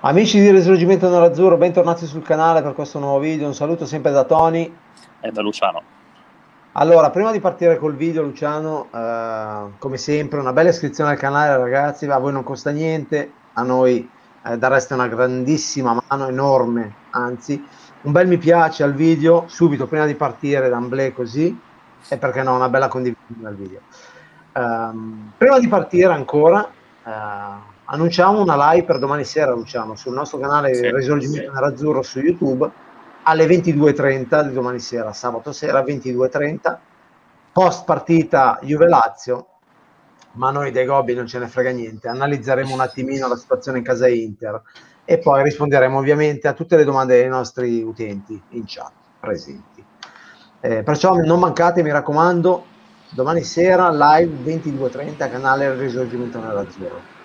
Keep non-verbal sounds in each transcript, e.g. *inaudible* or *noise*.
Amici di Risorgimento Nerazzurro, bentornati sul canale per questo nuovo video. Un saluto sempre da Tony e da Luciano. Allora, prima di partire col video, Luciano, eh, come sempre, una bella iscrizione al canale, ragazzi. A voi non costa niente, a noi eh, dareste una grandissima mano, enorme, anzi. Un bel mi piace al video, subito prima di partire, d'amblè così, e perché no, una bella condivisione al video. Um, prima di partire ancora, uh, annunciamo una live per domani sera, Luciano, sul nostro canale sì, Risorgimento sì. Nerazzurro su YouTube alle 22.30 di domani sera, sabato sera 22.30, post partita Juve-Lazio, ma noi dei Gobbi non ce ne frega niente, analizzeremo un attimino la situazione in casa Inter e poi risponderemo ovviamente a tutte le domande dei nostri utenti in chat presenti. Eh, perciò non mancate, mi raccomando, domani sera live 22.30 canale Risorgimento Nerazzurro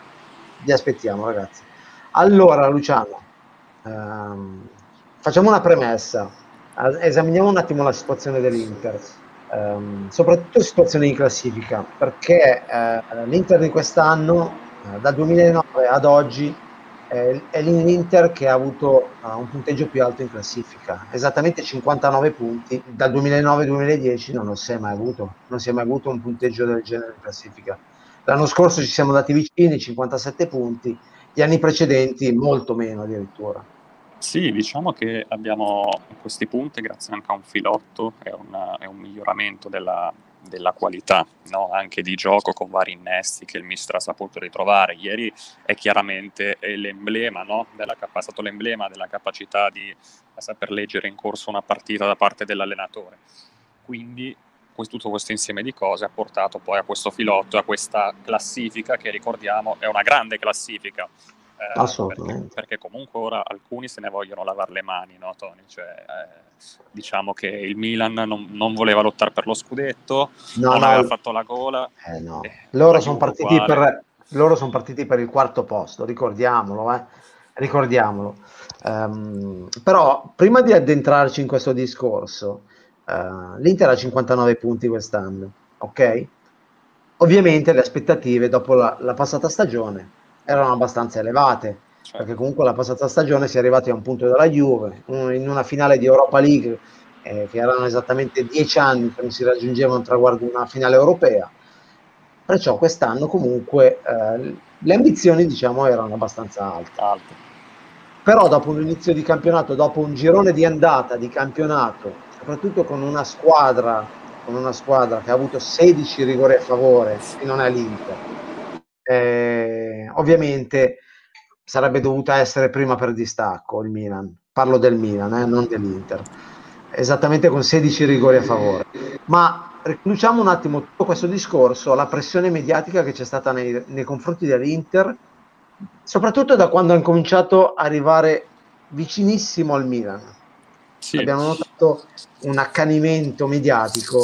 vi aspettiamo ragazzi. Allora Luciano, ehm, facciamo una premessa, esaminiamo un attimo la situazione dell'Inter, ehm, soprattutto situazione di classifica, perché eh, l'Inter di quest'anno, eh, dal 2009 ad oggi, è l'Inter che ha avuto uh, un punteggio più alto in classifica, esattamente 59 punti. Dal 2009-2010 non si è mai avuto, non si è mai avuto un punteggio del genere in classifica. L'anno scorso ci siamo dati vicini, 57 punti, gli anni precedenti molto meno addirittura. Sì, diciamo che abbiamo questi punti grazie anche a un filotto e un, un miglioramento della, della qualità no? anche di gioco con vari innesti che il mister ha saputo ritrovare. Ieri è chiaramente l'emblema, no? della, è stato l'emblema della capacità di saper leggere in corso una partita da parte dell'allenatore. Quindi tutto questo insieme di cose ha portato poi a questo filotto, a questa classifica che ricordiamo è una grande classifica. Eh, Assolutamente. Perché, perché, comunque ora alcuni se ne vogliono lavare le mani, no Tony? Cioè, eh, diciamo che il Milan non, non, voleva lottare per lo scudetto, no, non no, aveva fatto la gola. Eh, no. loro sono partiti, son partiti, per il quarto posto, ricordiamolo, eh? ricordiamolo. Um, però prima di addentrarci in questo discorso, Uh, L'Inter ha 59 punti quest'anno, ok? Ovviamente le aspettative dopo la, la passata stagione erano abbastanza elevate, certo. perché comunque la passata stagione si è arrivati a un punto della Juve, un, in una finale di Europa League eh, che erano esattamente dieci anni che non si raggiungeva un traguardo una finale europea. Perciò quest'anno comunque eh, le ambizioni diciamo erano abbastanza alte. alte. Però dopo un inizio di campionato, dopo un girone di andata di campionato soprattutto con una squadra, con una squadra che ha avuto 16 rigori a favore e non è l'Inter. Eh, ovviamente sarebbe dovuta essere prima per distacco il Milan, parlo del Milan, eh, non dell'Inter, esattamente con 16 rigori a favore. Ma riconduciamo un attimo tutto questo discorso alla pressione mediatica che c'è stata nei, nei confronti dell'Inter, soprattutto da quando hanno cominciato a arrivare vicinissimo al Milan sì. abbiamo notato un accanimento mediatico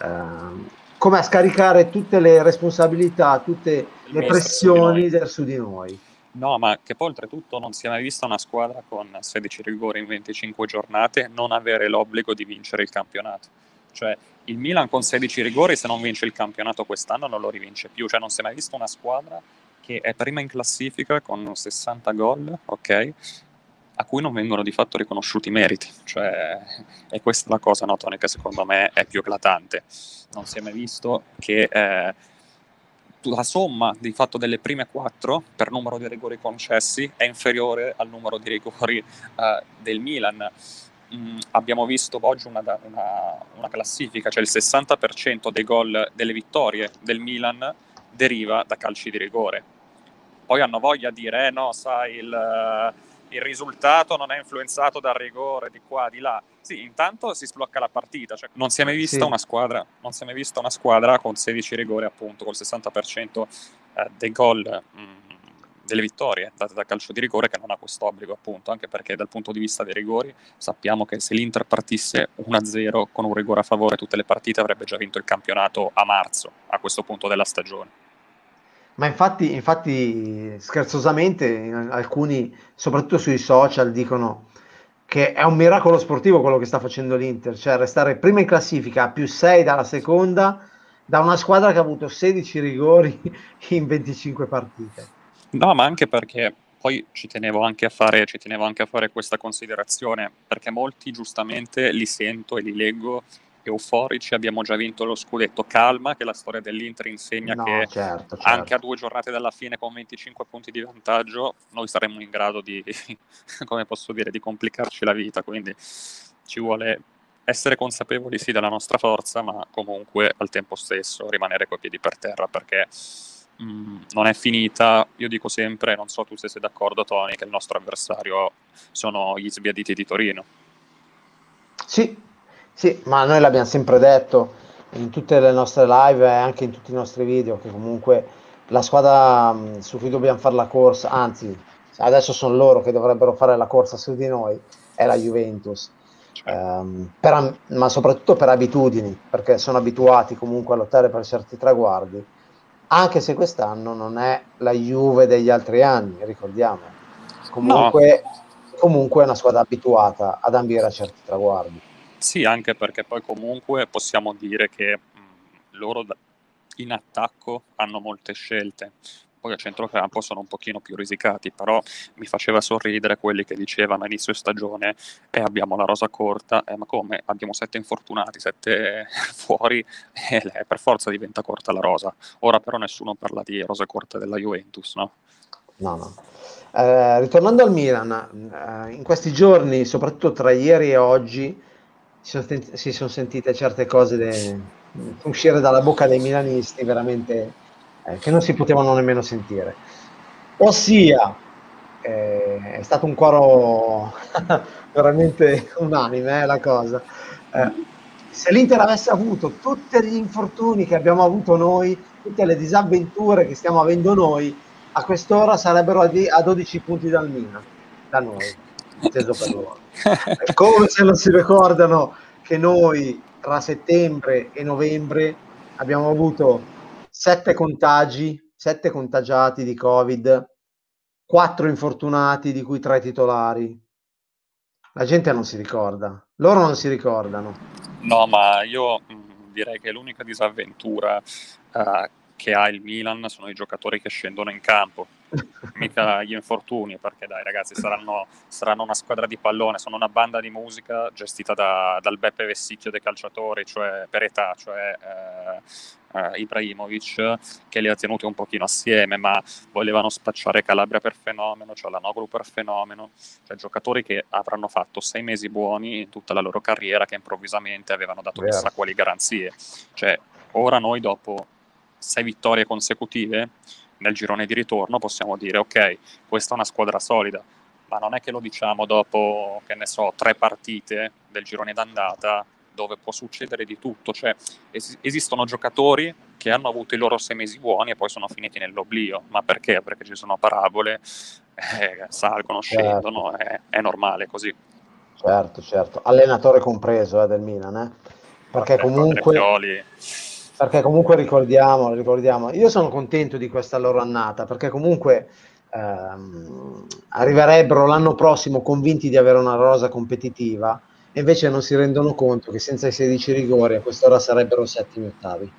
eh, come a scaricare tutte le responsabilità, tutte le pressioni di su di noi. No, ma che poi oltretutto non si è mai vista una squadra con 16 rigori in 25 giornate non avere l'obbligo di vincere il campionato. Cioè, il Milan con 16 rigori, se non vince il campionato quest'anno, non lo rivince più. Cioè, non si è mai vista una squadra che è prima in classifica con 60 gol, ok? a cui non vengono di fatto riconosciuti i meriti. Cioè, è questa la cosa, no, Tony, che secondo me è più eclatante. Non si è mai visto che eh, la somma di fatto delle prime quattro per numero di rigori concessi è inferiore al numero di rigori eh, del Milan. Mm, abbiamo visto oggi una, una, una, classifica, cioè il 60% dei gol delle vittorie del Milan deriva da calci di rigore. Poi hanno voglia di dire, eh no, sai, il il risultato non è influenzato dal rigore di qua, di là. Sì, intanto si sblocca la partita, cioè non si è mai vista, sì. una, squadra, non si è mai vista una squadra con 16 rigori appunto, col 60% eh, dei gol mm, delle vittorie date da calcio di rigore che non ha questo obbligo appunto, anche perché dal punto di vista dei rigori sappiamo che se l'Inter partisse 1-0 con un rigore a favore tutte le partite avrebbe già vinto il campionato a marzo, a questo punto della stagione. Ma infatti, infatti, scherzosamente, alcuni, soprattutto sui social, dicono che è un miracolo sportivo quello che sta facendo l'Inter, cioè restare prima in classifica a più 6 dalla seconda, da una squadra che ha avuto 16 rigori *laughs* in 25 partite. No, ma anche perché poi ci tenevo, anche a fare, ci tenevo anche a fare questa considerazione, perché molti giustamente li sento e li leggo euforici, abbiamo già vinto lo scudetto. Calma, che la storia dell'Inter insegna no, che certo, certo. anche a due giornate dalla fine con 25 punti di vantaggio noi saremmo in grado di, *laughs* come posso dire, di complicarci la vita. Quindi ci vuole essere consapevoli sì della nostra forza, ma comunque al tempo stesso rimanere coi piedi per terra perché mh, mm, non è finita. Io dico sempre, non so tu se sei d'accordo Tony, che il nostro avversario sono gli sbiaditi di Torino. Sì, sì, ma noi l'abbiamo sempre detto in tutte le nostre live e anche in tutti i nostri video che comunque la squadra mm, su cui dobbiamo fare la corsa, anzi adesso sono loro che dovrebbero fare la corsa su di noi, è la Juventus ehm, per, ma soprattutto per abitudini, perché sono abituati comunque a lottare per certi traguardi, anche se quest'anno non è la Juve degli altri anni, ricordiamo. Comunque, no. comunque è una squadra abituata ad ambire a certi traguardi. Sì, anche perché poi comunque possiamo dire che loro in attacco hanno molte scelte poi a centrocampo sono un pochino più risicati, però mi faceva sorridere quelli che dicevano a inizio stagione eh, abbiamo la rosa corta, eh, ma come? Abbiamo sette infortunati, sette *laughs* fuori e eh, per forza diventa corta la rosa. Ora però nessuno parla di rosa corta della Juventus, no? No, no. Eh, ritornando al Milan, eh, in questi giorni, soprattutto tra ieri e oggi, si sono, si sono sentite certe cose de, uscire dalla bocca dei milanisti veramente eh, che non si potevano nemmeno sentire. Ossia, eh, è stato un coro *laughs* veramente unanime eh, la cosa. Eh, se l'Inter avesse avuto tutti gli infortuni che abbiamo avuto noi, tutte le disavventure che stiamo avendo noi, a quest'ora sarebbero a, di- a 12 punti dal Milan, da noi, inteso per loro. *laughs* È come se non si ricordano che noi tra settembre e novembre abbiamo avuto sette contagi, sette contagiati di Covid, quattro infortunati, di cui tre titolari. La gente non si ricorda, loro non si ricordano. No, ma io mm, direi che l'unica disavventura uh, che ha il Milan sono i giocatori che scendono in campo, mica gli infortuni, perché dai ragazzi saranno, saranno, una squadra di pallone, sono una banda di musica gestita da, dal Beppe Vessicchio dei calciatori, cioè per età, cioè eh, eh, Ibrahimovic, che li ha tenuti un pochino assieme, ma volevano spacciare Calabria per fenomeno, cioè la Noglu per fenomeno, cioè giocatori che avranno fatto sei mesi buoni in tutta la loro carriera che improvvisamente avevano dato chissà quali garanzie. Cioè, ora noi dopo sei vittorie consecutive nel girone di ritorno, possiamo dire ok, questa è una squadra solida, ma non è che lo diciamo dopo, che ne so, tre partite del girone d'andata dove può succedere di tutto, cioè es- esistono giocatori che hanno avuto i loro sei mesi buoni e poi sono finiti nell'oblio, ma perché? Perché ci sono parabole, *laughs* eh, salgono, certo. scendono, è, è, normale così. Certo, certo, allenatore compreso eh, del Milan, eh? perché comunque perché comunque ricordiamo, ricordiamo, io sono contento di questa loro annata, perché comunque ehm, arriverebbero l'anno prossimo convinti di avere una rosa competitiva, e invece non si rendono conto che senza i 16 rigori a quest'ora sarebbero settimi ottavi.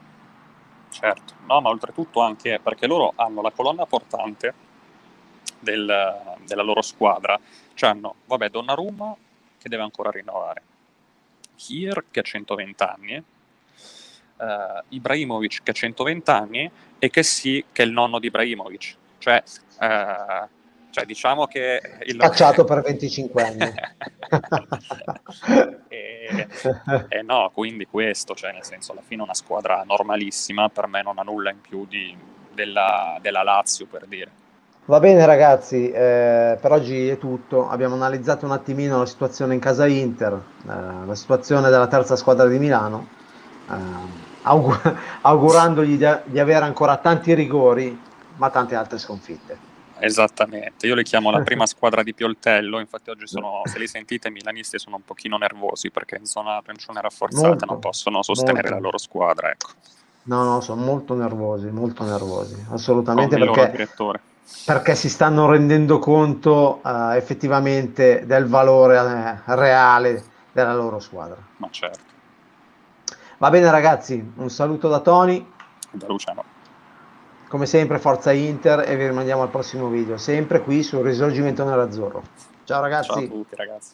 Certo, no, ma oltretutto anche perché loro hanno la colonna portante del, della loro squadra, cioè hanno, vabbè, Donnarumma che deve ancora rinnovare, Kier che ha 120 anni, uh, Ibrahimovic che ha 120 anni e che sì, che è il nonno di Ibrahimovic. Cioè, uh, cioè diciamo che... Il... Cacciato per *laughs* 25 anni. *laughs* e, e, no, quindi questo, cioè nel senso alla fine una squadra normalissima, per me non ha nulla in più di, della, della Lazio per dire. Va bene ragazzi, eh, per oggi è tutto. Abbiamo analizzato un attimino la situazione in casa Inter, eh, la situazione della terza squadra di Milano. Eh, augur- *laughs* augurandogli di, di avere ancora tanti rigori, ma tante altre sconfitte. Esattamente, io le chiamo la prima *laughs* squadra di Pioltello, infatti oggi sono, *laughs* se li sentite, i milanisti sono un pochino nervosi perché in zona arancione rafforzata molto, non possono sostenere molto. la loro squadra. Ecco. No, no, sono molto nervosi, molto nervosi, assolutamente perché, perché, si stanno rendendo conto uh, effettivamente del valore uh, reale della loro squadra. Ma certo. Va bene ragazzi, un saluto da Tony. Da Luciano. come sempre Forza Inter e vi rimandiamo al prossimo video, sempre qui sul risorgimento nell'azzurro. Ciao ragazzi. Ciao a tutti ragazzi.